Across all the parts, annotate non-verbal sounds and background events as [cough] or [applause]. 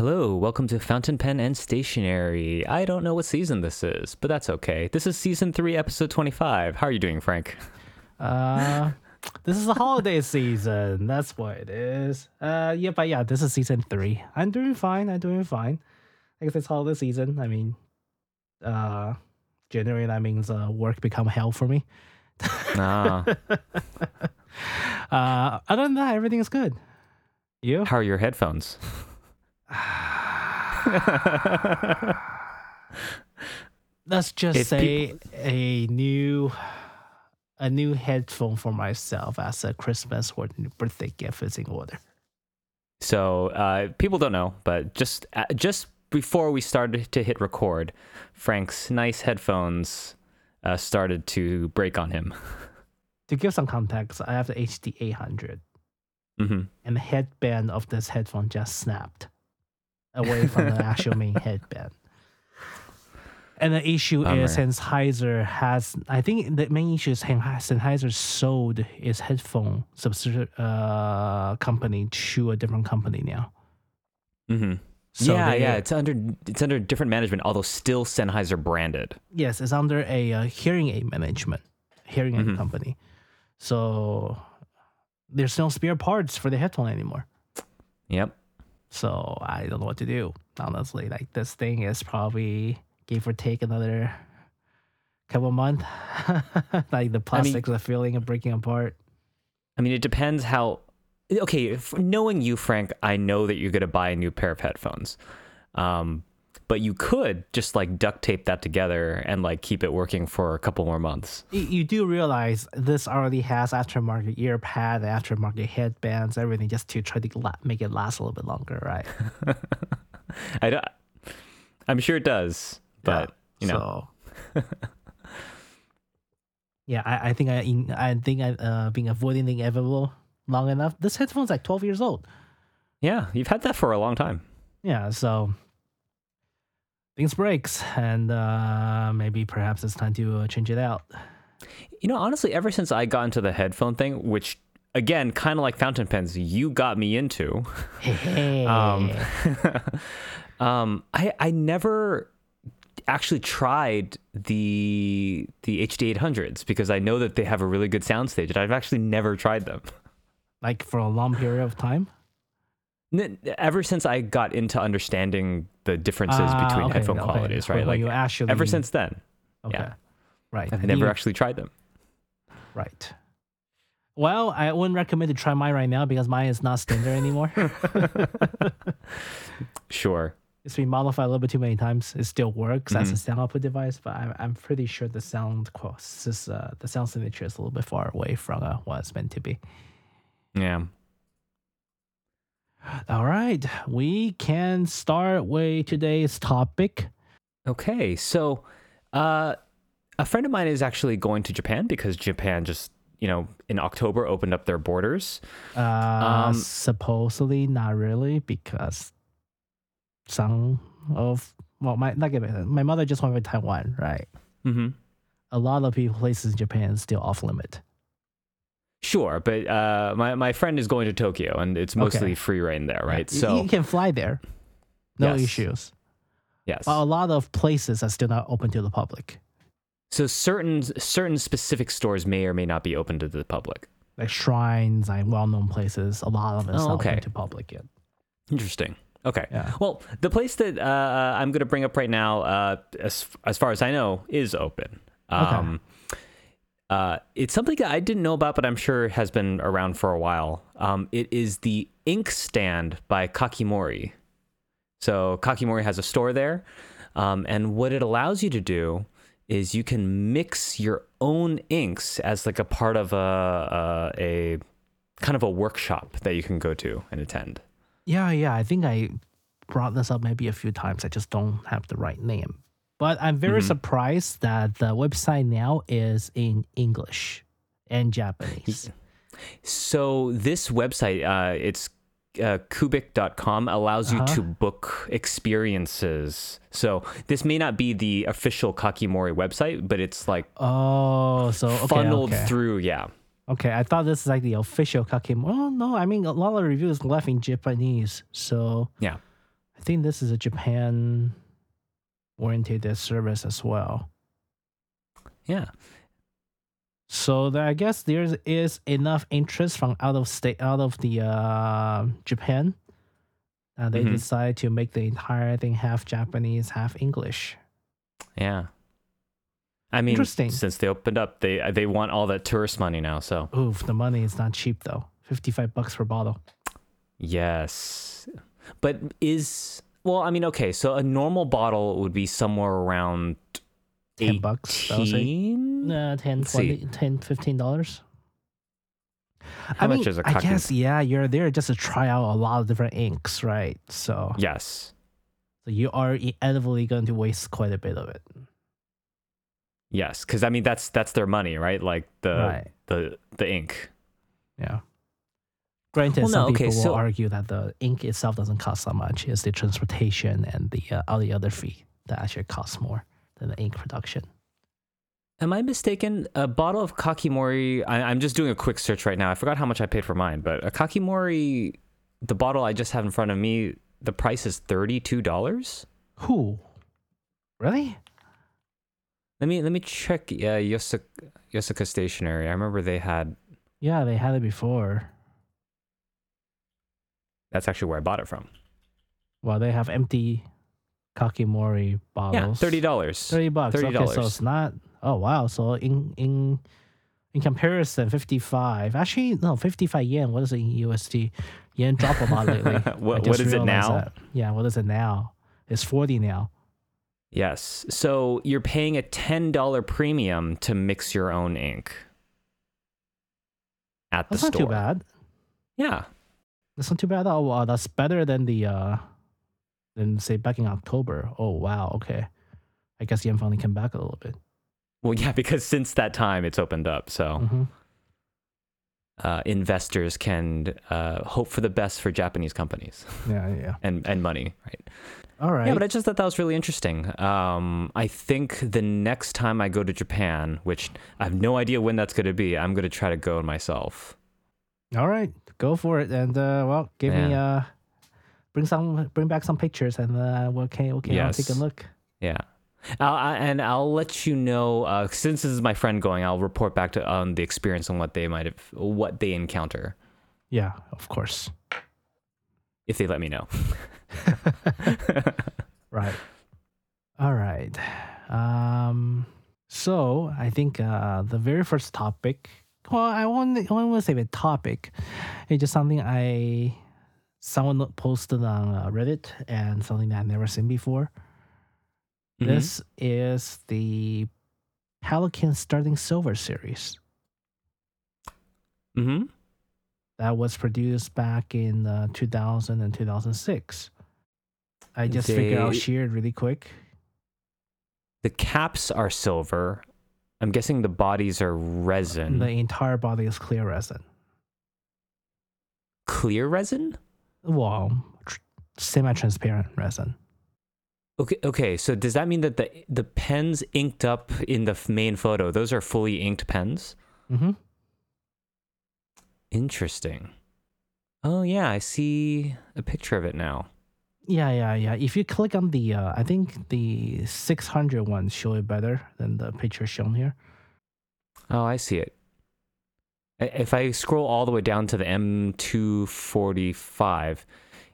Hello, welcome to Fountain Pen and Stationery. I don't know what season this is, but that's okay. This is season 3, episode 25. How are you doing, Frank? Uh, this is the holiday [laughs] season. That's what it is. Uh, yeah, but yeah, this is season three. I'm doing fine. I'm doing fine. I guess it's holiday season. I mean, uh, generally that means uh, work become hell for me. Ah, [laughs] Uh, other than that, everything is good. You? how are your headphones? [sighs] Let's just If say a new, a new headphone for myself as a Christmas or birthday gift is in order. So, uh, people don't know, but just uh, just before we started to hit record, Frank's nice headphones uh, started to break on him. [laughs] To give some context, I have the HD 800. hmm and the headband of this headphone just snapped away from the [laughs] actual main headband. And the issue is Bummer. Sennheiser has, I think the main issue is Sennheiser sold its headphone subsidiary uh, company to a different company now. hmm So yeah, they- yeah, it's under it's under different management, although still Sennheiser branded. Yes, it's under a uh, hearing aid management, hearing aid Mhm. company. So there's no spare parts for the headphone anymore. Yep. So I don't know what to do. Honestly, like this thing is probably give or take another couple months. [laughs] like the plastics are feeling and breaking apart. I mean, it depends how. Okay, knowing you, Frank, I know that you're going to buy a new pair of headphones. Um, but you could just like duct tape that together and like keep it working for a couple more months. You, do realize this already has aftermarket ear pad, aftermarket headbands, everything, just to try to la- make it last a little bit longer, right? [laughs] I don't, I'm sure it does, but you know, So, [laughs] yeah, I, I think I I think I've uh, been avoiding the inevitable long enough. This headphone's like twelve years old. yeah, you've had that for a long time. yeah so things breaks and uh maybe perhaps it's time to uh, change it out You know, honestly, ever since I got into the headphone thing, which again, kind of like fountain pens, you got me into. hey Um, [laughs] um, I I never actually tried the the HD 800s because I know that they have a really good soundstage, and I've actually never tried them. like for a long period of time Ever since I got into understanding the differences Ah, between okay, headphone okay. qualities, right? when Like you actually ever since then, okay yeah. right I've And never you- actually tried them. right well i wouldn't recommend to try mine right now because mine is not standard anymore [laughs] [laughs] Sure. it's been modified a little bit too many times it still works as a Mhm. sound output device but i'm, I'm pretty sure the sound qual- is, uh, the sound signature is a little bit far away from uh, what it's meant to be Yeah. All right, we can start with today's topic. Okay, so uh, a friend of mine is actually going to Japan because Japan just, you know, in October opened up their borders. Uh, Um, supposedly not really because some of well, my like my mother just went to Taiwan, right? Mm-hmm. A lot of people places in Japan is still off limit. Sure, but uh, my my friend is going to Tokyo, and it's mostly Okay. free reign there, right? Y- So you can fly there, no Yes. issues. yes, But a lot of places are still not open to the public, so certain certain specific stores may or may not be open to the public. like shrines and well-known places. A lot of it's Oh, not okay. open to public yet. Interesting. Okay. Yeah. Well, the place that uh, I'm going to bring up right now, uh, as as far as I know, is open. Um, uh, it's something that I didn't know about, but I'm sure has been around for a while. Um, it is the ink stand by Kakimori. So Kakimori has a store there, um, and what it allows you to do is you can mix your own inks as like a part of a, a, a kind of a workshop that you can go to and attend. Yeah, yeah. I think I brought this up maybe a few times. I just don't have the right name. But I'm very Mhm. surprised that the website now is in English and Japanese. So this website, uh, it's uh, Kubik.com, allows you Uh-huh. to book experiences. So this may not be the official Kakimori website, but it's like Oh, so okay, funneled okay. through. Yeah. Okay, I thought this is like the official Kakimori. Oh no, I mean a lot of reviews left in Japanese, so Yeah. I think this is a Japan oriented service as well. Yeah. So the, I guess there is enough interest from out of state, out of the uh, Japan. Uh, they Mhm. decide to make the entire thing half Japanese, half English. Yeah. I mean, Interesting. since they opened up, they they want all that tourist money now. So Oof, the money is not cheap though. Fifty-five bucks per bottle. yes, but is well, I mean, okay, so a normal bottle would be somewhere around 10 bucks, I would Uh, 10, 20, 10 15 dollars. How I much mean, is a I kaki? guess yeah, you're there just to try out a lot of different inks, right? So, Yes, so you are inevitably going to waste quite a bit of it, yes, because I mean that's that's their money, right? Like the right? the the ink. Yeah. Granted, Well, no, some okay, people so- will argue that the ink itself doesn't cost that much. It's the transportation and the uh, all the other fee that actually costs more than the ink production. Am I mistaken? A bottle of Kakimori. I, I'm just doing a quick search right now. I forgot how much I paid for mine, but a Kakimori, the bottle I just have in front of me, the price is thirty two dollars. Who? Really? Let me let me check. Yeah, Yoseka, Yoseka Stationery. I remember they had. Yeah, they had it before. That's actually where I bought it from. Well, they have empty Kakimori bottles. Yeah, thirty dollars. 30 bucks. Okay, so $30. it's not. Oh wow. So in in in comparison, 55. Actually, no, 55 yen. What is it in USD? Yen dropped a lot lately. [laughs] What what is it now? that. Yeah, what is it now? It's 40 now. Yes. So you're paying a ten dollar premium to mix your own ink at the store. That's not too bad. Yeah. That's not too bad. Oh wow, that's better than the uh than say back in October. Oh wow, okay. I guess yen finally came back a little bit. Well, yeah, [laughs] because since that time it's opened up, so hmm uh, investors can uh, hope for the best for Japanese companies Yeah, yeah, yeah. and and money, right? All right. Yeah, but I just thought that was really interesting. Um, I think the next time I go to Japan, which I have no idea when that's going to be, I'm going to try to go myself. All right, go for it, and uh, well, give me uh, bring some, bring back some pictures, and uh, okay, okay, I'll take a look. Yeah. I'll, I, and I'll let you know uh, since this is my friend going. I'll report back to on the experience and what they might have, what they encounter, Yeah, of course. if they let me know. [laughs] [laughs] Right. All right. Um. So I think uh, the very first topic. Well, I want I want to say the topic. It's just something I someone posted on uh, Reddit and something that I've never seen before. Mhm. This is the Pelikan Sterling Silver series Mhm. that was produced back in uh, 2000 and 2006. I just figured I'll share it really quick. The caps are silver. I'm guessing the bodies are resin. The entire body is clear resin. Clear resin? Well, tr- semi-transparent resin. Okay, okay. So does that mean that the the pens inked up in the main photo, those are fully inked pens? Mm-hmm. Interesting. Oh yeah, I see a picture of it now. Yeah, yeah, yeah. If you click on the, uh, I think the 600 ones show it better than the picture shown here. Oh, I see it. If I scroll all the way down to the M245,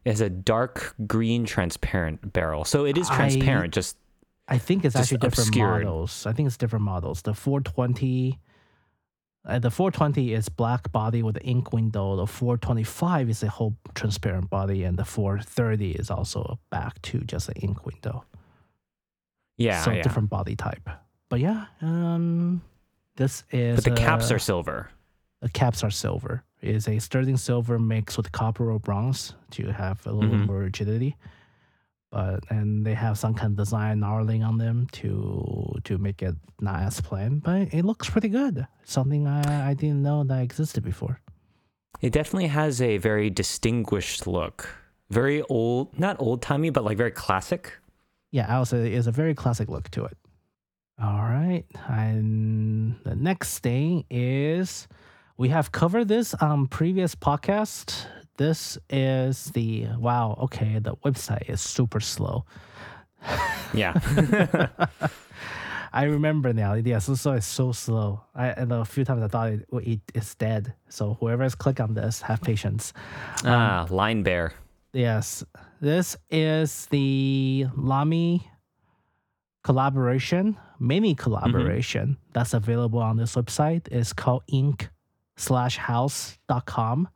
it has a dark green transparent barrel. So it is I- transparent, just I think it's actually different obscured. models. I think it's different models. The 420, uh, the 420 is black body with the ink window. The 425 is a whole transparent body, and the 430 is also back to just an ink window. yeah, so yeah. different body type. But yeah, um, this is. But the caps uh, are silver. The caps are silver. It is a sterling silver mixed with copper or bronze to have a little Mhm. more rigidity. But and they have some kind of design knurling on them to to make it not as plain. But it looks pretty good. Something I, I didn't know that existed before. It definitely has a very distinguished look. Very old, not old timey, but like very classic. Yeah, I would say it's a very classic look to it. All right. And the next thing is we have covered this on previous podcast. This is the wow. Okay, the website is super slow. Yeah. [laughs] I remember now. Yeah, so, so it's so slow. I and a few times I thought it, it it's dead. So whoever whoever's click on this, have patience. ah, line bear. Yes, this is the Lamy collaboration, mini collaboration that's available on this website. It's called ink slash house.com.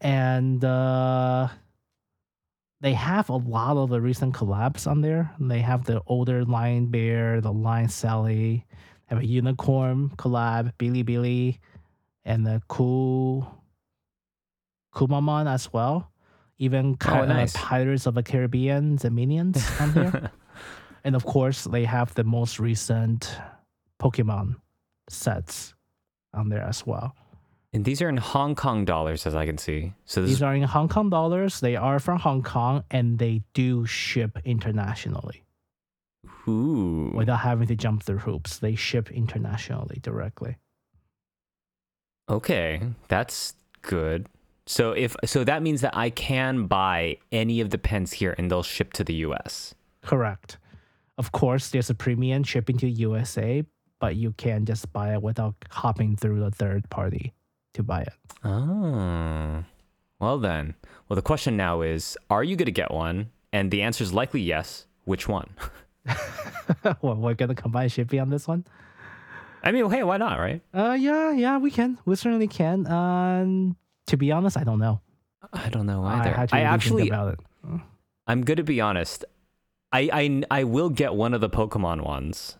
And uh, they have a lot of the recent collabs on there. They have the older Line Bear, the Line Sally, have a unicorn collab, Bilibili, and the cool Kumamon as well. Even kind nice. of Pirates of the Caribbean, the minions on there. [laughs] and of course, they have the most recent Pokemon sets on there as well. And these are in Hong Kong dollars, as I can see. So this These is, are in Hong Kong dollars. They are from Hong Kong and they do ship internationally ooh. without having to jump through hoops. They ship internationally directly. Okay, that's good. So if so, that means that I can buy any of the pens here, and they'll ship to the U.S. Correct. Of course, there's a premium shipping to the USA, but you can just buy it without hopping through a third party to buy it. Oh, well then. Well, the question now is: Are you going to get one? And the answer is likely yes. Which one? [laughs] [laughs] well, we're gonna combine shipping on this one. I mean, hey, why not, right? Uh, yeah, yeah, we can. We certainly can. Um, to be honest, I don't know. I don't know I either. I think actually, about it. I'm going to be honest. I, I I will get one of the Pokemon ones,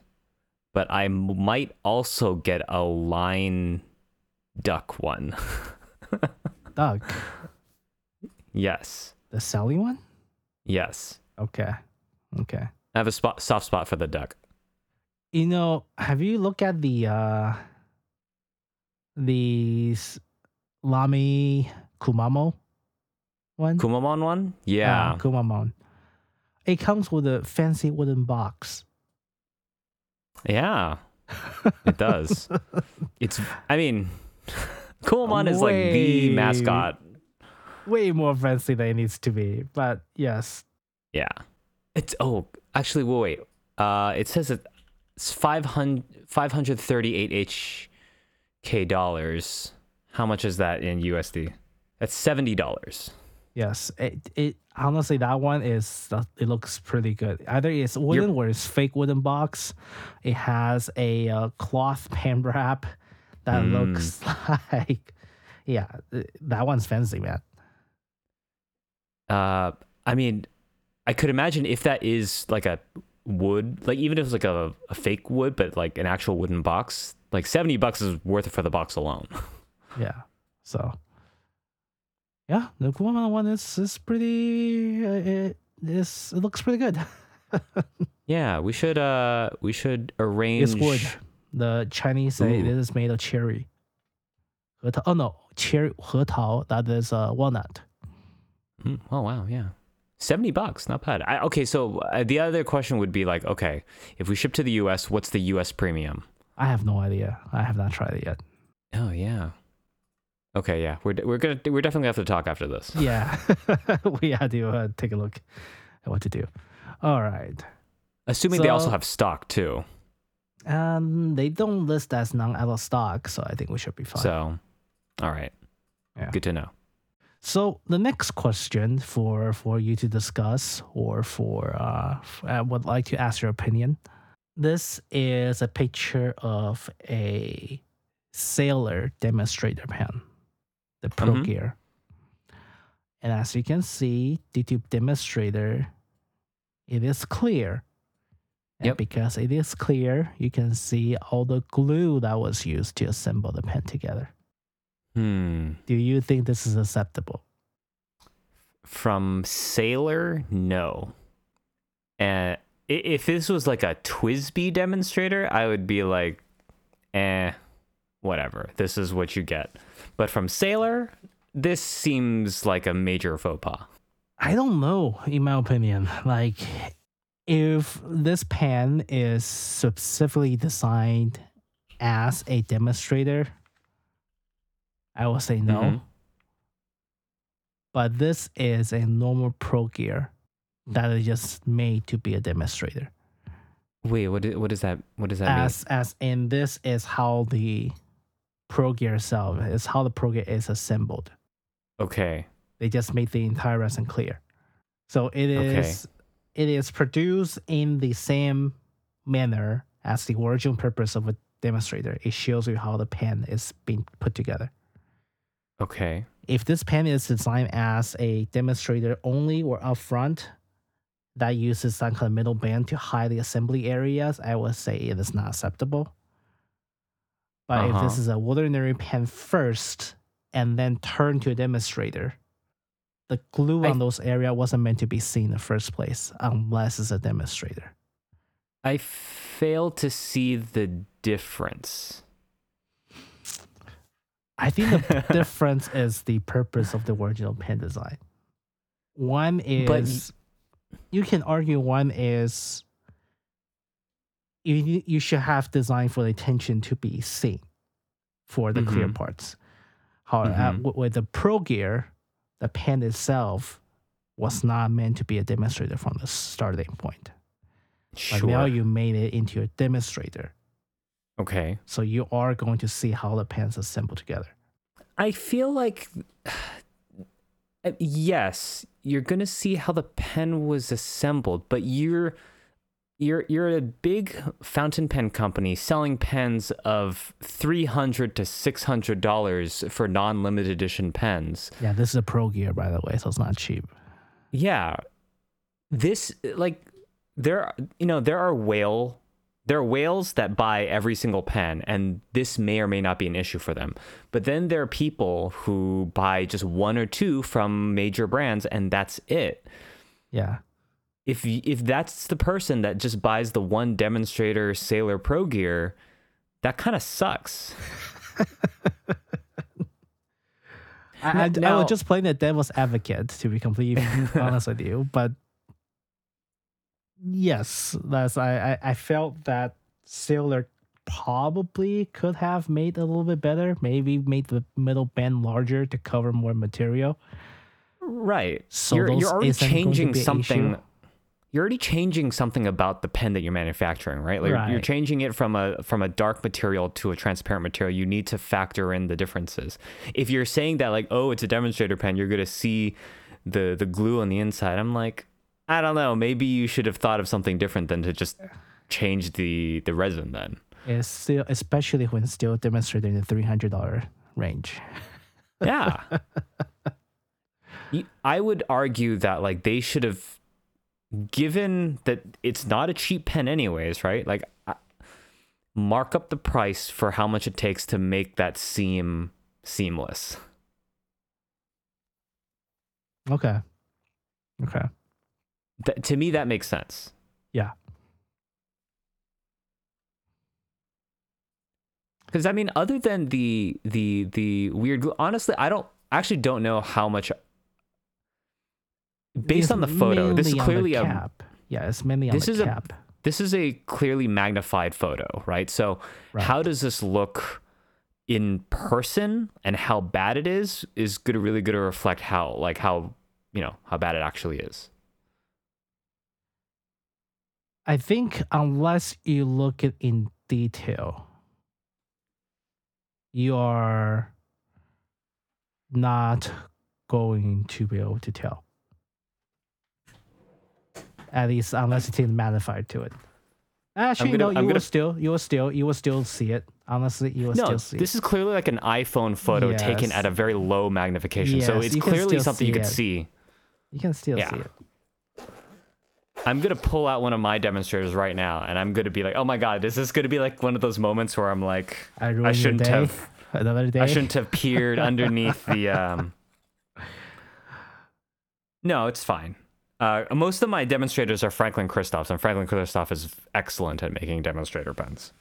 but I might also get a line duck one. [laughs] duck. yes, the Sally one. yes. Okay, okay. I have a spot, soft spot for the duck. You know, have you looked at the uh these Lamy Kumamo one? Kumamon one? Uh, Yeah. Kumamon. It comes with a fancy wooden box. Yeah. It does. [laughs] it's I mean [laughs] Kumamon is like the mascot. Way more fancy than it needs to be, but yes. Yeah. It's oh, actually well, wait. Uh it says that it's 500 538 HK dollars. How much is that in USD? That's $70. Yes, it, it honestly that one is it looks pretty good. Either it's wooden or it's fake wooden box. It has a uh, cloth [laughs] pen wrap that Mm. looks [laughs] like yeah, that one's fancy, man. Uh, I mean, I could imagine if that is like a wood, like even if it's like a, a fake wood, but like an actual wooden box, like 70 bucks is worth it for the box alone. [laughs] Yeah. So yeah, the Kumamon one is is pretty. Uh, it is it looks pretty good. [laughs] yeah, we should, uh, we should arrange. It's wood. The Chinese say Ooh. this is made of cherry. Oh no, cherry Hetao. That is uh, walnut. Mm. Oh wow, yeah. 70 bucks. Not bad. I, okay so uh, the other question would be like okay if we ship to the us what's the us premium? I have no idea. I have not tried it yet. Oh yeah. Okay yeah. We're, we're gonna we're definitely gonna have to talk after this. [laughs] Yeah. [laughs] We had to uh, take a look at what to do. All right. Assuming so, they also have stock too. Um, they don't list as non out of stock, so I think we should be fine. So, all right. Yeah. Good to know. So the next question for for you to discuss or for uh, I would like to ask your opinion. This is a picture of a sailor demonstrator pen, the Pro Mhm. Gear. And as you can see, the tube demonstrator, it is clear. And because it is clear, you can see all the glue that was used to assemble the pen together. Hmm. Do you think this is acceptable? From Sailor, no. And i- if this was like a TWSBI demonstrator, I would be like, eh, whatever. This is what you get. But from Sailor, this seems like a major faux pas. I don't know, in my opinion. Like, if this pen is specifically designed as a demonstrator, I will say no. Mhm. but this is a normal pro gear that is just made to be a demonstrator. Wait, what? i- What does that? What does that mean? As as in this is how the pro gear itself is how the pro gear is assembled. Okay. They just made the entire resin clear. So it is Okay. It is produced in the same manner as the original purpose of a demonstrator. It shows you how the pen is being put together. Okay. If this pen is designed as a demonstrator only or upfront, that uses some kind of middle band to hide the assembly areas, I would say it is not acceptable. But if this Uh-huh. is a ordinary pen first and then turn to a demonstrator, the glue I- on those area wasn't meant to be seen in the first place unless it's a demonstrator. I fail to see the difference. I think the [laughs] difference is the purpose of the original pen design. One But is you can argue one is you you should have design for the attention to be seen for the clear Mhm. parts. However, Mhm. with, with the Pro Gear, the pen itself was not meant to be a demonstrator from the starting point. But now you made it into a demonstrator, Okay. so you are going to see how the pens assemble together. I feel like [sighs] uh, yes, you're gonna see how the pen was assembled, but you're you're you're a big fountain pen company selling pens of three hundred to six hundred dollars for non-limited edition pens. Yeah, this is a Pro Gear, by the way, so it's not cheap. Yeah, this like there are- you know there are whale there are whales that buy every single pen and this may or may not be an issue for them but then there are people who buy just one or two from major brands and that's it Yeah. If if that's the person that just buys the one demonstrator sailor pro gear that kind of sucks I, [laughs] Now- I, I was just playing the devil's advocate, to be completely [laughs] honest with you. But yes, that's I, I, I felt that Sailor probably could have made a little bit better. Maybe made the middle band larger to cover more material. right So you're, you're already isn't going to changing something issue. You're already changing something about the pen that you're manufacturing, right? Like you're changing it from a from a dark material to a transparent material. You need to factor in the differences. If you're saying that like, oh, it's a demonstrator pen, you're gonna see the the glue on the inside. I'm like, I don't know. Maybe you should have thought of something different than to just change the the resin then. It's still, especially when still demonstrating in the three hundred dollar range. Yeah. [laughs] I would argue that like they should have given that it's not a cheap pen anyways, right? Like I- mark up the price for how much it takes to make that seem seamless. Okay. Okay. Th- to me that makes sense. Yeah. Cuz I mean other than the the the weird honestly, I don't actually don't know how much based It's on the photo. This is mainly on the clearly a cap. Yeah, it's mainly on This the is a- cap. this is a clearly magnified photo, right? So Right. how does this look in person and how bad it is is good to really good to reflect how like how you know how bad it actually is. I think unless you look it in detail, you are not going to be able to tell. At least unless it's magnified to it. Actually, gonna- no, I'm you will gonna- still, you will still, you will still see it. Honestly, you will No, still see this it. is clearly like an iPhone photo taken at a very low magnification. so it's clearly something you it. see. You can still Yeah. see it. I'm gonna pull out one of my demonstrators right now, and I'm gonna be like, "Oh my god, is this gonna be like one of those moments where I'm like, I I shouldn't have, [laughs] Another day. I shouldn't have peered underneath the [laughs] um No, it's fine. Uh, most of my demonstrators are Franklin Christophs, and Franklin Christoph is excellent at making demonstrator pens.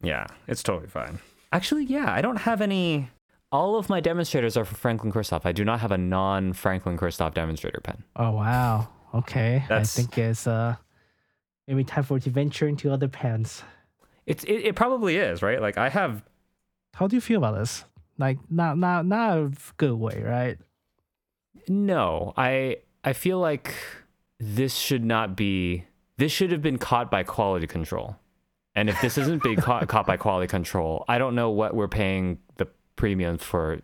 Yeah, it's totally fine. Actually, yeah, I don't have any. All of my demonstrators are for Franklin Christoph. I do not have a non Franklin Christoph demonstrator pen. Oh wow. Okay. That's- I think it's uh maybe time for to venture into other pens. It's it, it probably is right. Like I have How do you feel about this? Like not not not a good way, right? No, I I feel like this should not be. This should have been caught by quality control. And if this isn't being caught, [laughs] caught by quality control, I don't know what we're paying the premium for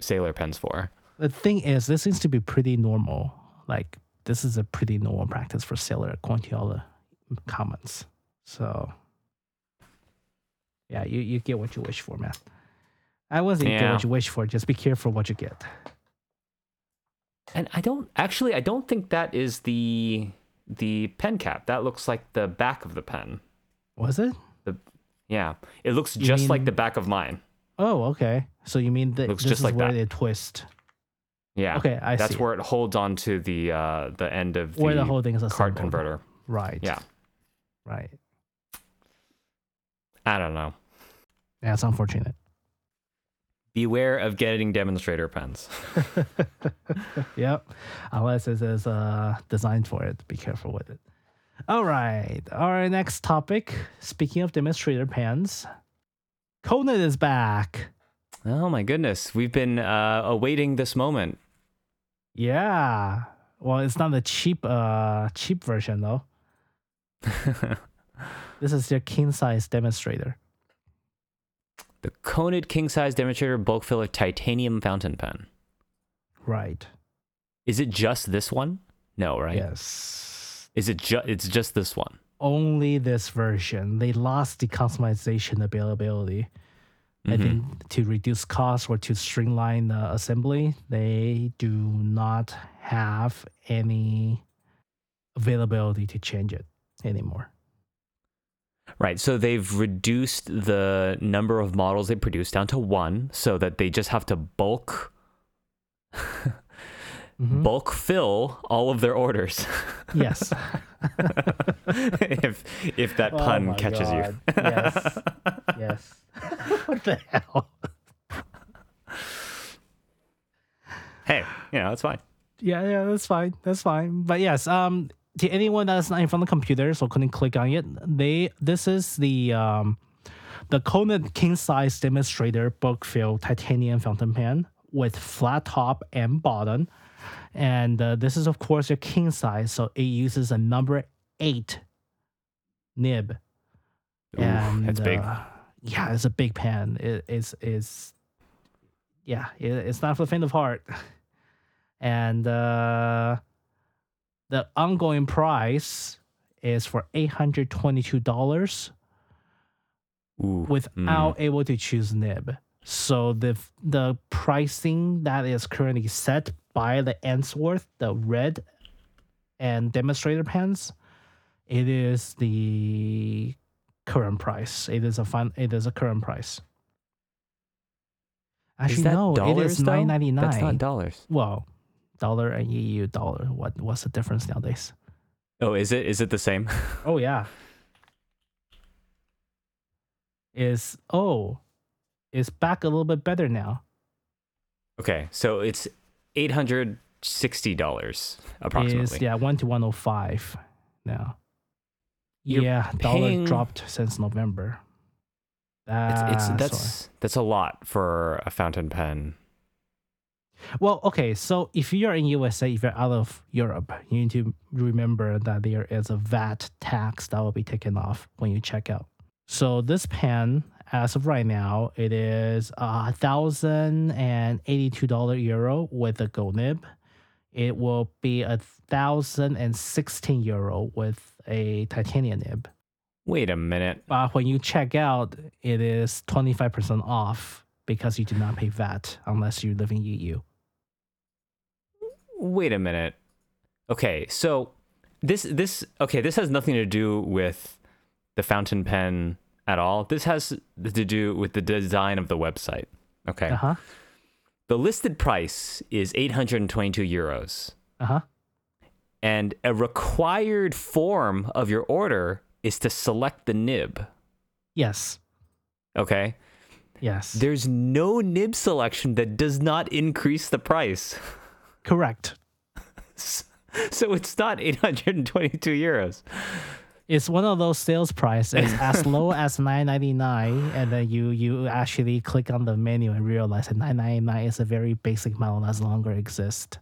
sailor pens for. The thing is, this seems to be pretty normal. Like this is a pretty normal practice for sailor, according to all the comments. So yeah, you, you get what you wish for, man. I wasn't get what you wish for. Just be careful what you get. And I don't actually. I don't think that is the the pen cap. That looks like the back of the pen. Was it? The yeah, it looks just like the back of mine. Oh, okay. So you mean that Looks this just is like where that. they twist? Yeah. Okay, I That's see. where it holds on to the uh the end of the, Where the whole thing is card converter. Right. Yeah. Right. I don't know. Yeah, it's unfortunate. Beware of getting demonstrator pens. [laughs] yep. Unless it is uh, designed for it. Be careful with it. All right. Our next topic. Speaking of demonstrator pens, Conid is back. oh my goodness, we've been uh, awaiting this moment. Yeah. Well, it's not the cheap uh cheap version though. [laughs] This is their king size demonstrator. The Conid king size demonstrator bulk filler titanium fountain pen. Right. Is it just this one? No, right? Yes. Is it just? It's just this one. Only this version. They lost the customization availability. I Mhm. think to reduce costs or to streamline the assembly, they do not have any availability to change it anymore. Right. So they've reduced the number of models they produce down to one, so that they just have to bulk Mhm. bulk fill all of their orders. Yes. [laughs] if if that Oh pun catches God. you. Yes. yes. [laughs] what the hell? hey, you know, it's fine. Yeah, yeah, that's fine. That's fine. But yes, um, to anyone that's not in front of the computer, so couldn't click on it, they this is the um, the Conid king size demonstrator bulk fill titanium fountain pen with flat top and bottom, and uh, this is of course a king size, so it uses a number eight nib. Ooh, and that's big. uh, yeah, it's a big pen. It, it's it's yeah, it, it's not for the faint of heart. [laughs] And uh, the ongoing price is for eight hundred twenty-two dollars Ooh, without mm. able to choose nib. So the the pricing that is currently set by the Answorth, the red and demonstrator pens, it is the current price. It is a fun. It is a current price. Actually, no, it is nine ninety That's not nine. dollars. Well, dollar and EU dollar. What what's the difference nowadays? Oh, is it? Is it the same? [laughs] Oh yeah. Is oh, it's back a little bit better now. okay, so it's eight hundred sixty dollars approximately. Is yeah one to one oh five now. You're yeah, dollar dropped since November. It's, Ah, it's sorry. that's that's a lot for a fountain pen. Well, okay, so if you're in USA, if you're out of Europe, you need to remember that there is a VAT tax that will be taken off when you check out. So this pen, as of right now, it is a thousand and eighty-two dollar euro with a gold nib. It will be a thousand and sixteen euro with a titanium nib. Wait a minute. But when you check out, it is twenty-five percent off because you do not pay VAT unless you live in EU. Wait a minute. Okay, so this this okay, this has nothing to do with the fountain pen at all. This has to do with the design of the website. Okay. Uh huh. The listed price is 822 euros. Uh huh. And a required form of your order is to select the nib. Yes. Okay. Yes. There's no nib selection that does not increase the price. [laughs] Correct. [laughs] So it's not 822 euros. It's one of those sales prices as low [laughs] as nine ninety nine, and then you you actually click on the menu and realize that nine ninety nine is a very basic model that no longer exists.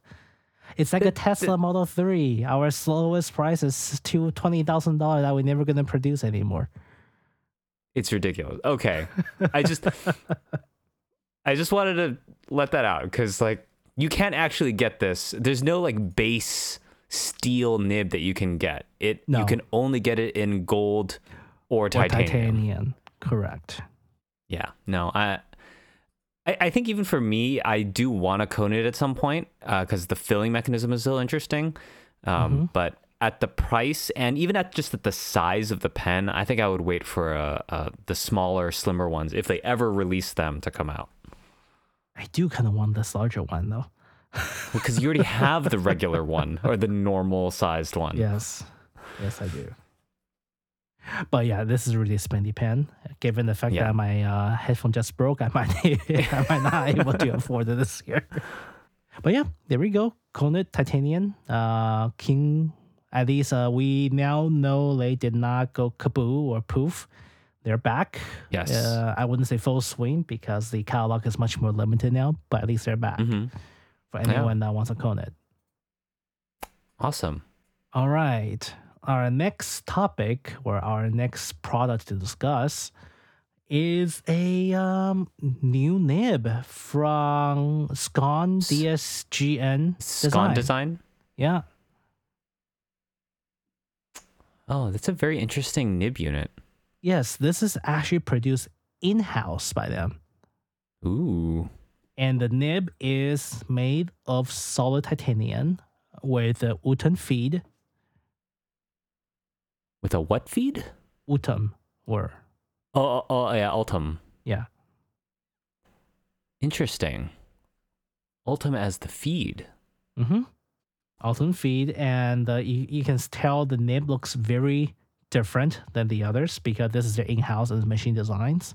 It's like a Tesla Model 3. Our slowest price is to $20,000 that we're never going to produce anymore. It's ridiculous. Okay. I just [laughs] I just wanted to let that out cuz like you can't actually get this. There's no like base steel nib that you can get. It No. you can only get it in gold or Or titanium. titanium. Correct. Yeah. No, I I, I think even for me, I do want to Conid at some point because the filling mechanism is still interesting. Um, But at the price and even at just at the size of the pen, I think I would wait for uh, uh, the smaller, slimmer ones if they ever release them to come out. I do kind of want this larger one though. [laughs] Because you already have the regular one or the normal sized one. Yes. Yes, I do. But yeah, this is really a spendy pen. Given the fact Yeah. that my uh, headphone just broke, I [laughs] might I might not be able to afford it this year. [laughs] But yeah, there we go. Conid Titanium. Uh, King. At least uh, we now know they did not go kaboo or poof. They're back. Yes. Uh, I wouldn't say full swing because the catalog is much more limited now. But at least they're back hmm for anyone that wants to a Conid. Awesome. All right. Our next topic or our next product to discuss is a um, new nib from Schon DSGN Schon design. design. Yeah. Oh, that's a very interesting nib unit. Yes, this is actually produced in house by them. Ooh. And the nib is made of solid titanium with a Ultem feed. With a what feed? Utum or Oh, oh, oh yeah, Ultem. yeah. Interesting. Ultem as the feed. Mm-hmm. Ultem feed, and uh, you, you can tell the nib looks very different than the others because this is their in-house and machine designs.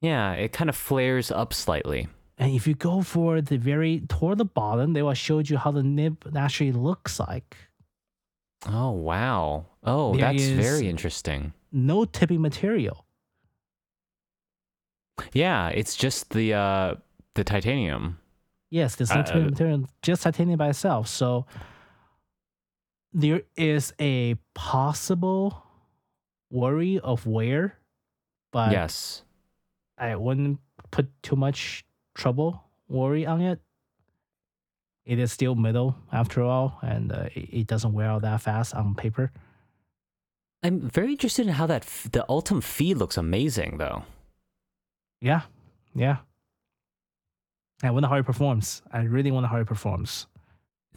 Yeah, it kind of flares up slightly. And if you go for the very toward the bottom, they will show you how the nib actually looks like. Oh wow. Oh, There that's very interesting. No tipping material. Yeah, it's just the uh the titanium. Yes, there's no Uh, tipping material, just titanium by itself. So there is a possible worry of wear, but yes. I wouldn't put too much trouble worry on it. It is still metal after all, and uh, it, it doesn't wear out that fast on paper. I'm very interested in how that f- the Ultem feed looks amazing though. Yeah, yeah. I wonder how it performs. I really wonder how it performs.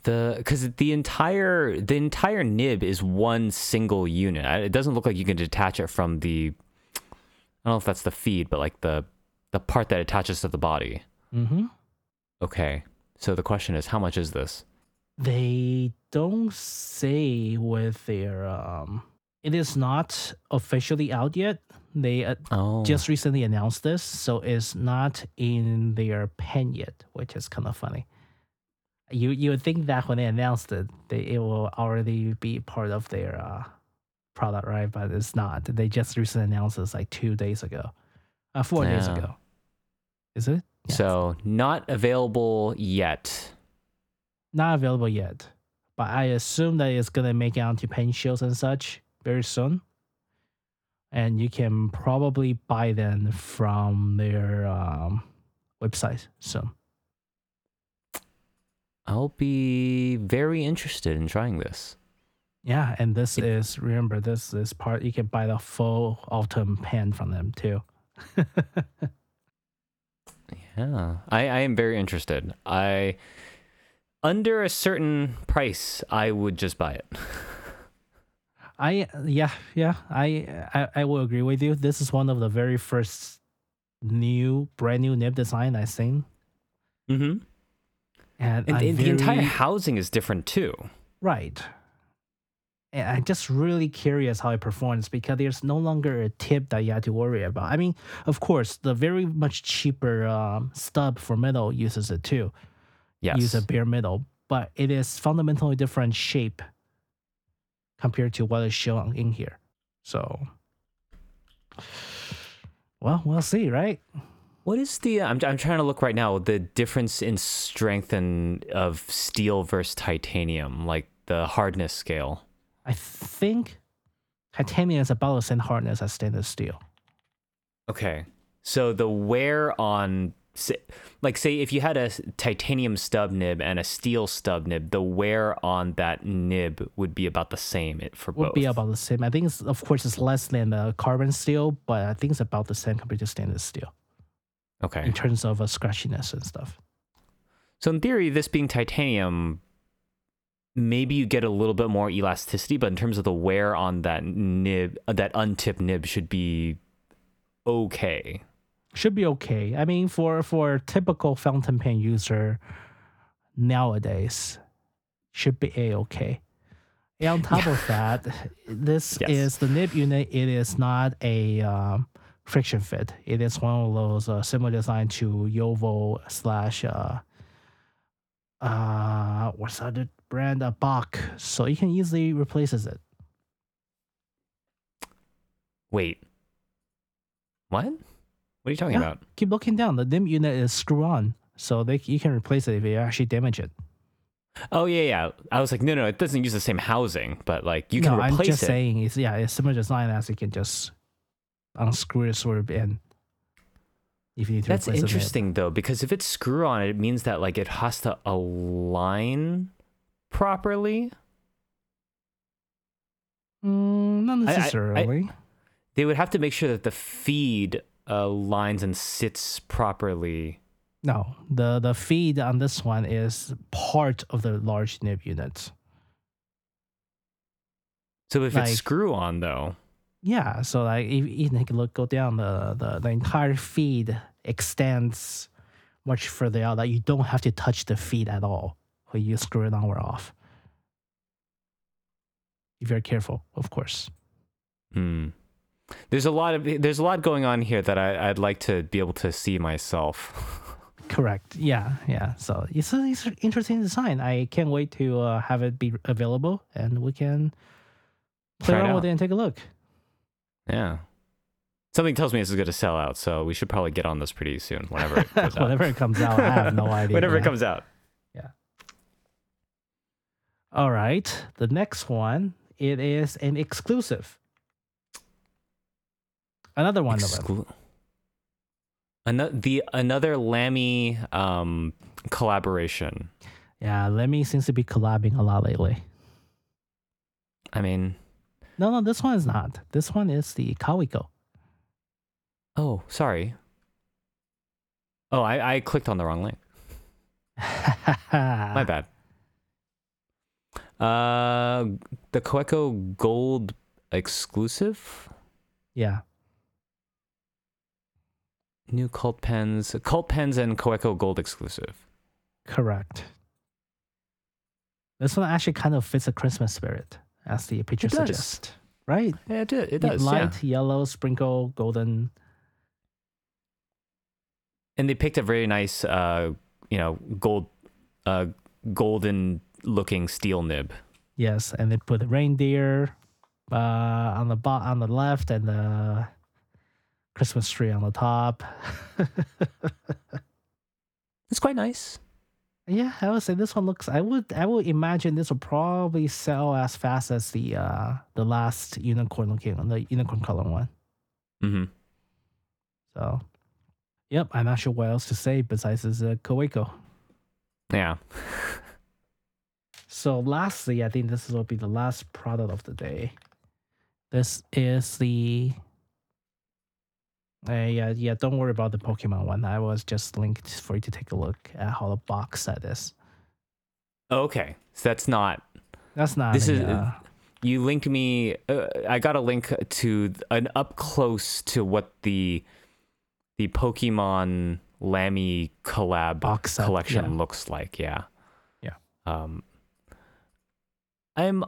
The cuz the entire the entire nib is one single unit. It doesn't look like you can detach it from the I don't know if that's the feed, but like the the part that attaches to the body. Mm-hmm. Okay. So the question is how much is this? They don't say with their um. It is not officially out yet. They uh, Oh. just recently announced this, so it's not in their pen yet, which is kind of funny. You you would think that when they announced it, they it will already be part of their uh, product, right? But it's not. They just recently announced this like two days ago, uh, four days ago. Is it? Yeah. So not available yet. not available yet, but I assume that it's gonna make it onto pen shows and such very soon. And you can probably buy them from their um, website soon. I'll be very interested in trying this. Yeah, and this It- is remember this is part you can buy the full Ultem pen from them too. [laughs] Yeah, I, I am very interested. I under a certain price, I would just buy it. I yeah yeah I, I I will agree with you. This is one of the very first new brand new nib design I've seen, Mm-hmm. And, And, the entire housing is different too. Right. And I'm just really curious how it performs because there's no longer a tip that you have to worry about. I mean, of course, the very much cheaper um, stub for metal uses it too. Yes. Use a bare metal, but it is fundamentally different shape compared to what is shown in here. So, well, we'll see, right? What is the? I'm I'm trying to look right now. The difference in strength and of steel versus titanium, like the hardness scale. I think titanium is about the same hardness as stainless steel. Okay, so the wear on, like, say if you had a titanium stub nib and a steel stub nib, the wear on that nib would be about the same it- for Would both. Would be about the same. I think it's of course it's less than the carbon steel, but I think it's about the same compared to stainless steel okay. in terms of uh, scratchiness and stuff. So in theory, this being titanium, maybe you get a little bit more elasticity, but in terms of the wear on that nib, that untipped nib should be okay. Should be okay. I mean, for for a typical fountain pen user nowadays, should be a okay. And on top of that, this [laughs] Yes. is the nib unit. It is not a um, friction fit. It is one of those uh, similar design to Jowo slash uh, uh, what's the other brand? Uh, Bock. So you can easily replaces it. Wait, what? What are you talking Yeah. about? Keep looking down. The dim unit is screw on, so they you can replace it if you actually damage it. Oh yeah, yeah. I was like, no, no, it doesn't use the same housing, but like you can no, replace I'm just it. saying it's yeah, it's similar design as you can just unscrew sort of in. If you need to That's interesting though, because if it's screw on, it means that like it has to align properly. Mm, not I- I- necessarily. They would have to make sure that the feed aligns and sits properly. no, the the feed on this one is part of the large nib unit. So if Like- it's screw on though, Yeah, so like if you a look, go down the, the the entire feed extends much further out that you don't have to touch the feed at all when you screw it on or off. If you're careful, of course. hmm. there's a lot of there's a lot going on here that I, I'd like to be able to see myself. [laughs] Correct. Yeah, yeah. So it's, a, it's an interesting design. I can't wait to uh, have it be available and we can play around with it and take a look. Yeah. Something tells me this is going to sell out, so we should probably get on this pretty soon. Whenever it [laughs] goes out. It comes out, I have no [laughs] idea. Whenever it comes out. Yeah. All right. The next one, it is an exclusive. Another one of them. Exclu- Ano- the another Lamy um, collaboration. Yeah, Lamy seems to be collabing a lot lately. I mean, No, no, this one is not. This one is the Kaweco. oh, sorry. Oh, I, I clicked on the wrong link. [laughs] My bad. Uh, the Kaweco Gold exclusive. Yeah. New cult pens, cult pens, and Kaweco Gold exclusive. Correct. This one actually kind of fits the Christmas spirit, as the picture It does. suggests. Right? Yeah, it, did- it Yeah, does. yeah. Light yellow, sprinkle, golden. and they picked a very nice, uh, you know, gold, uh, golden looking steel nib. Yes, and they put the reindeer uh, on the bo- on the left and the Christmas tree on the top. [laughs] It's quite nice. Yeah, I would say this one looks. I would I would imagine this will probably sell as fast as the uh the last unicorn looking one, the unicorn color one. hmm So, yep, I'm not sure what else to say besides this uh, Kaweco. Yeah. So, lastly, I think this will be the last product of the day. This is the. Uh, yeah, yeah. Don't worry about the Pokemon one. I was just linked for you to take a look at how the box set is. Okay. So that's not. That's not. This a, is- uh, You linked me. Uh, I got a link to an up close to what the the Pokemon Lamy collab Box set, collection yeah. looks like. Yeah. Yeah. Um. I'm.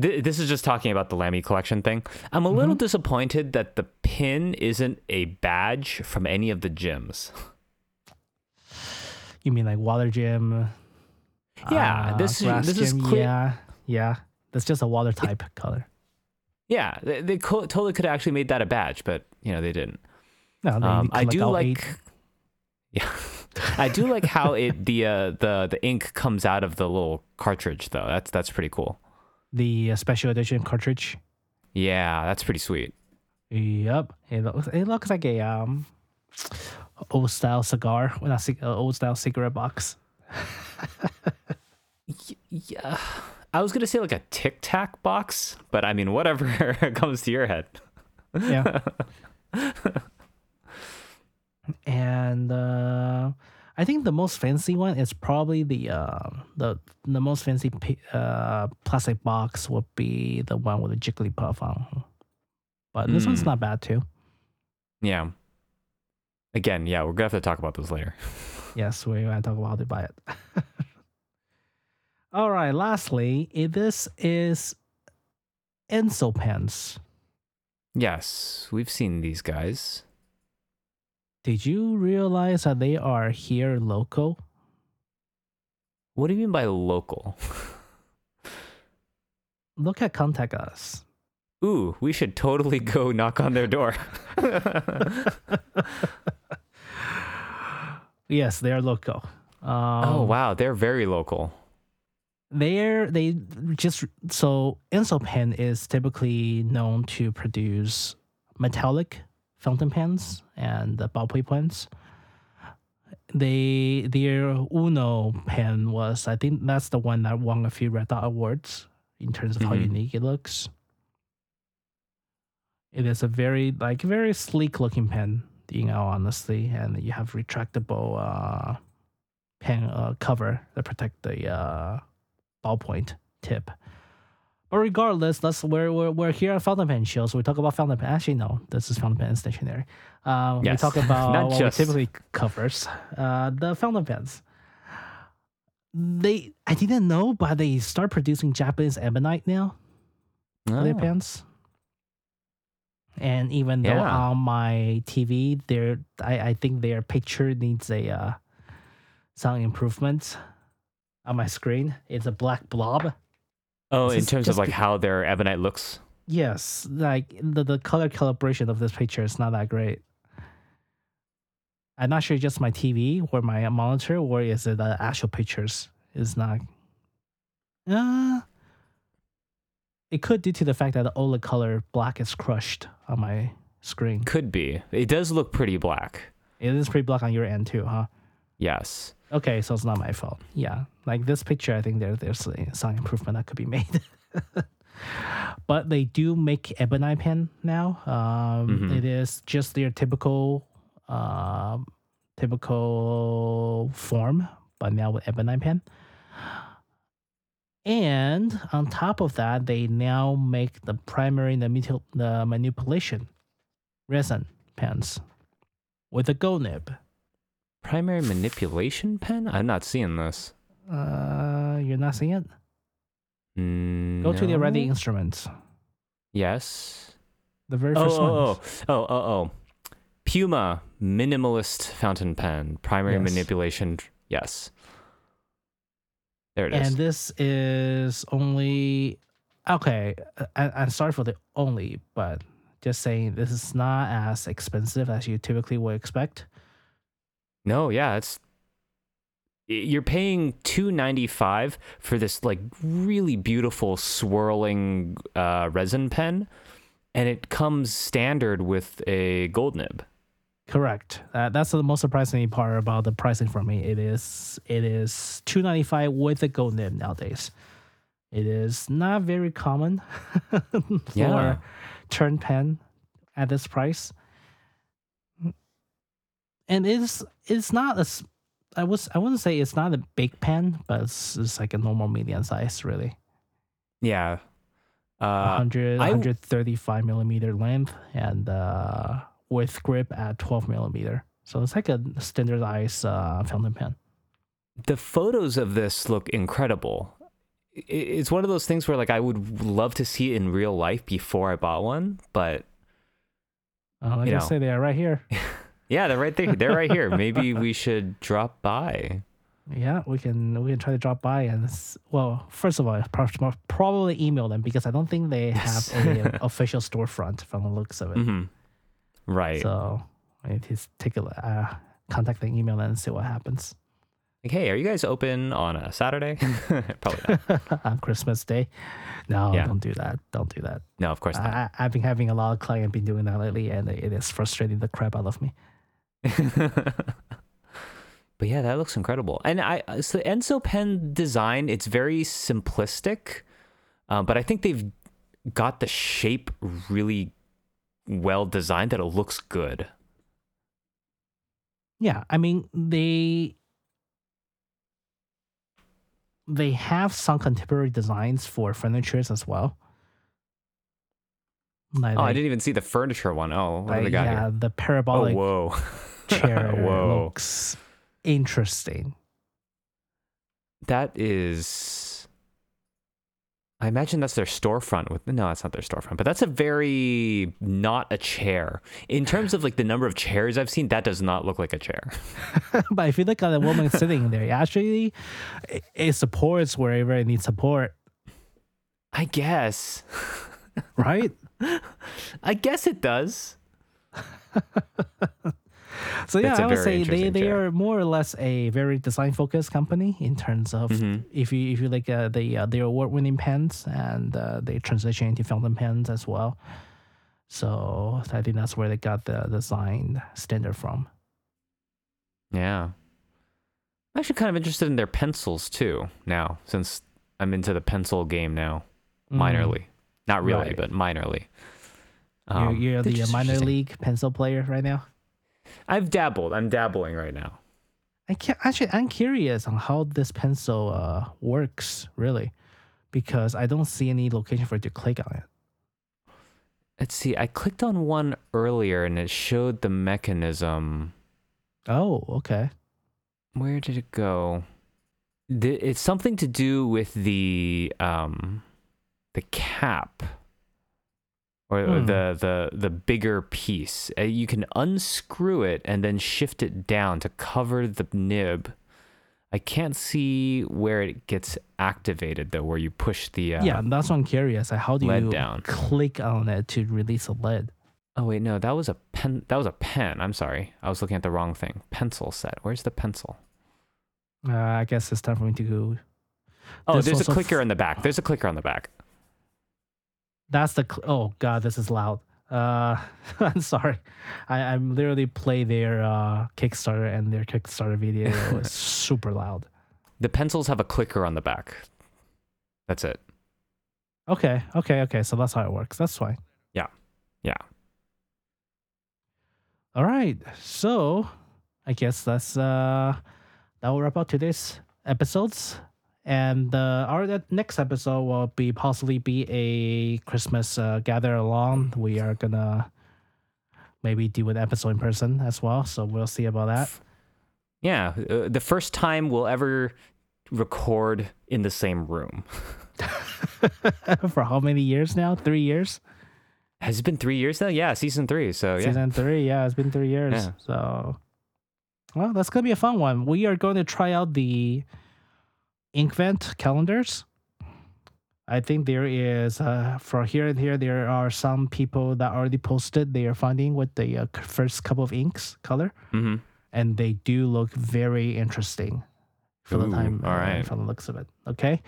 Th- this is just talking about the Lamy collection thing. I'm a little Mhm. disappointed that the pin isn't a badge from any of the gyms. you mean like water gym? Yeah, uh, this is- this is gym? clear- Yeah, yeah. That's just a water type color. Yeah, they, they co- totally could have actually made that a badge, but you know they didn't. No, they Um, I do like. eight. [laughs] Yeah, I do like how it the uh, the the ink comes out of the little cartridge though. That's that's pretty cool. The uh, special edition cartridge. Yeah, that's pretty sweet. Yep, it looks it looks like a um old style cigar, well, not uh, old style cigarette box. [laughs] Yeah, I was gonna say like a Tic Tac box, but I mean whatever [laughs] comes to your head. Yeah. [laughs] and uh, I think the most fancy one is probably the uh, the the most fancy uh, plastic box would be the one with the Jigglypuff on. But this one's Mm. not bad too. Yeah. Again, yeah, we're gonna have to talk about this later. [laughs] Yes, we're to talk about how to buy it. [laughs] All right. Lastly, this is Ensso pens. Yes, we've seen these guys. Did you realize that they are here local? What do you mean by local? [laughs] Look at Contact Us. Ooh, we should totally go knock on their door. [laughs] [laughs] Yes, they are local. Um, oh wow, they're very local. They're they just so Ensso pen is typically known to produce metallic fountain pens and the ballpoint pens. They their Uno pen was I think that's the one that won a few Red Dot awards in terms of how Mhm. unique it looks. It is a very like very sleek looking pen, you know, honestly, and you have retractable uh pen uh, cover that protect the uh ballpoint tip. But regardless, let's we're we're, we're here at Fountain Pen Show, so we talk about Fountain Pen. Actually, no, this is Fountain Pen Stationery. Um, We talk [laughs] about Not what just- we typically covers uh, the Fountain Pens. They I didn't know, but they start producing Japanese ebonite now for their Oh. pens. And even though Yeah. on my TV, there I, I think their picture needs a uh, some improvement on my screen. It's a black blob. Oh, This in terms of like be- how their ebonite looks. Yes, like the, the color calibration of this picture is not that great. I'm not sure just my TV or my monitor or is it the actual pictures is not. Uh, it could due to the fact that the OLED color black is crushed on my screen. Could be. It does look pretty black. It is pretty black on your end too, huh? Yes. Okay, so it's not my fault. Yeah, like this picture, I think there there's some improvement that could be [laughs] made. but they do make ebonite pen now. Um, Mhm. It is just their typical, um, typical form, but now with ebonite pen. And on top of that, they now make the primary the, mutil- the manipulation resin pens with a gold nib. Primary manipulation pen? I'm not seeing this. Uh, you're not seeing it? Mm, Go to the ready instruments. Yes. The very Oh, first one. oh, oh, oh, oh, oh. Piuma minimalist fountain pen. Primary Yes. manipulation. Yes. There it is. And this is only okay. I, I'm sorry for the only, but just saying this is not as expensive as you typically would expect. No, yeah, it's you're paying 295 for this like really beautiful swirling uh, resin pen and it comes standard with a gold nib. Correct. Uh, that's the most surprising part about the pricing for me. It is it is two ninety five with a gold nib nowadays. It is not very common [laughs] for Yeah. turn pen at this price. And it's it's not a s- I was I wouldn't say it's not a big pen, but it's, it's like a normal medium size really. Yeah. Uh, 100 I- 135 millimeter length and uh, with grip at 12 millimeter. So it's like a standardized uh, fountain pen. the photos of this look incredible. It's one of those things where like I would love to see it in real life before I bought one, but Uh, like You I know. say, they are right here. [laughs] yeah, they're right there. They're right here. Maybe we should drop by. Yeah, we can we can try to drop by and s- well, first of all, pro- probably email them because I don't think they have Yes. [laughs] a official storefront from the looks of it. hmm Right. So I need to take a. Uh, contact and email and see what happens Like, hey, are you guys open on a Saturday? [laughs] [laughs] Probably not. on Christmas Day. No, Yeah. don't do that. Don't do that. No, of course not. I, I've been having a lot of clients been doing that lately, and it is frustrating the crap out of me. [laughs] but yeah, that looks incredible. And I, so the Ensso pen design, it's very simplistic, uh, but I think they've got the shape really well designed that it looks good. Yeah, I mean they they have some contemporary designs for furnitures as well. Like, Oh, I didn't even see the furniture one. Oh, what do like, they got yeah, here? the Oh, parabolic whoa. [laughs] chair [laughs] Whoa. looks interesting. That is. I imagine that's their storefront with no, that's not their storefront, but that's a very not a chair. In terms of like the number of chairs I've seen, that does not look like a chair. [laughs] but if you look at the woman sitting there, actually, it, it supports wherever it needs support, I guess. right? [laughs] I guess it does. [laughs] So yeah, I would say they, they are more or less a very design focused company in terms of Mhm. if you if you like uh, the uh, their award winning pens and uh, they transition into fountain pens as well. So I think that's where they got the design standard from. Yeah. I'm actually kind of interested in their pencils too now, since I'm into the pencil game now, Mm. minorly. Not really, Right. but minorly. You're, Um, you're the uh, minor league pencil player right now. I've dabbled. I'm dabbling right now. I can actually I'm curious on how this pencil uh, works really, because I don't see any location for it to click on it. Let's see. I clicked on one earlier and it showed the mechanism. Oh, okay. Where did it go? The, it's something to do with the um, the cap, or Hmm. the the the bigger piece. Uh, you can unscrew it and then shift it down to cover the nib. I can't see where it gets activated though, where you push the uh, yeah, that's what I'm curious. Like, how do you down. click on it to release a lead? Oh wait, no, that was a pen. That was a pen. I'm sorry, I was looking at the wrong thing. Pencil set. Where's the pencil? Uh, I guess it's time for me to go. Oh, There's there's a also f- clicker in the back. There's a clicker on the back. That's the. Cl- oh God, this is loud. Uh, [laughs] I'm sorry. I I'm literally play their uh Kickstarter and their Kickstarter video [laughs] is super loud. The pencils have a clicker on the back. That's it. Okay, okay, okay. So that's how it works. That's fine. Yeah. Yeah. All right. So I guess that's uh that will wrap up today's episodes. And uh, our next episode will be possibly be a Christmas uh, gather along. We are gonna maybe do an episode in person as well. So we'll see about that. Yeah. Uh, the first time we'll ever record in the same room. [laughs] For how many years now? Three years. Has it been three years now? Yeah, season three. So yeah. Season three. Yeah, it's been three years. Yeah. So, well, that's gonna be a fun one. We are going to try out the Inkvent calendars. I think there is uh, for here and here there are some people that already posted they are finding with the uh, first couple of inks color, hmm and they do look very interesting for the time. all uh, from the looks of it. Okay,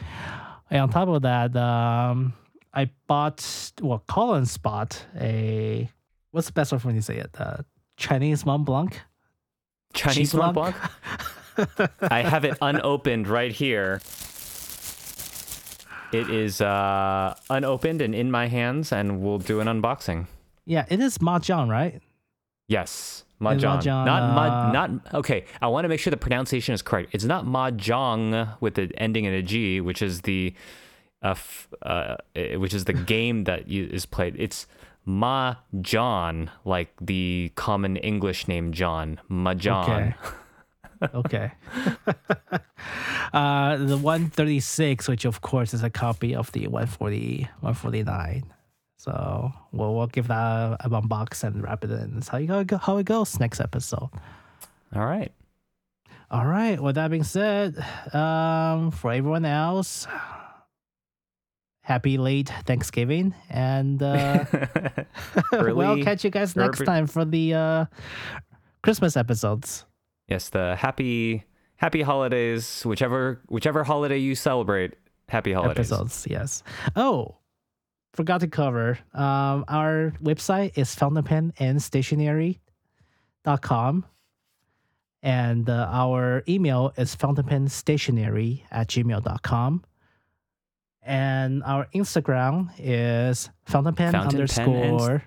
and on top of that, um, I bought well, Collins bought a what's the best way for me to say it? Uh, Chinese Mont Blanc. Chinese Mont Blanc? [laughs] I have it unopened right here. It is uh, unopened and in my hands, and we'll do an unboxing. Yeah, it is Mahjong, right? Yes, mahjong. mahjong, Not uh, ma- Not okay. I want to make sure the pronunciation is correct. It's not mahjong with the ending in a G, which is the, uh, f- uh, eh, which is the [laughs] game that is played. It's Majohn, like the common English name John. Majohn. Okay. [laughs] okay. [laughs] uh, the 136, which of course is a copy of the 140, 149. So we'll, we'll give that a, a unbox and wrap it in. That's how, you go, how it goes next episode. All right. All right. With that being said, um, for everyone else, happy late Thanksgiving. And uh, [laughs] [laughs] we'll catch you guys next time for the uh, Christmas episodes. Yes, the happy happy holidays, whichever whichever holiday you celebrate. Happy holidays. episodes. Yes. Oh, forgot to cover. Um, our website is fountainpenandstationery.com. And uh, our email is fountainpenstationery at gmail.com. And our Instagram is fountainpen Fountain pen and underscore.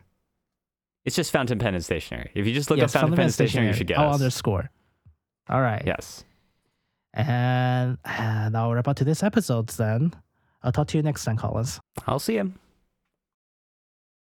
It's just fountain pen and stationery. If you just look yes, up fountain pen and stationery, you should get Oh, us. underscore. All right. Yes. And, and I'll wrap up to this episode then. I'll talk to you next time, Collins. I'll see him.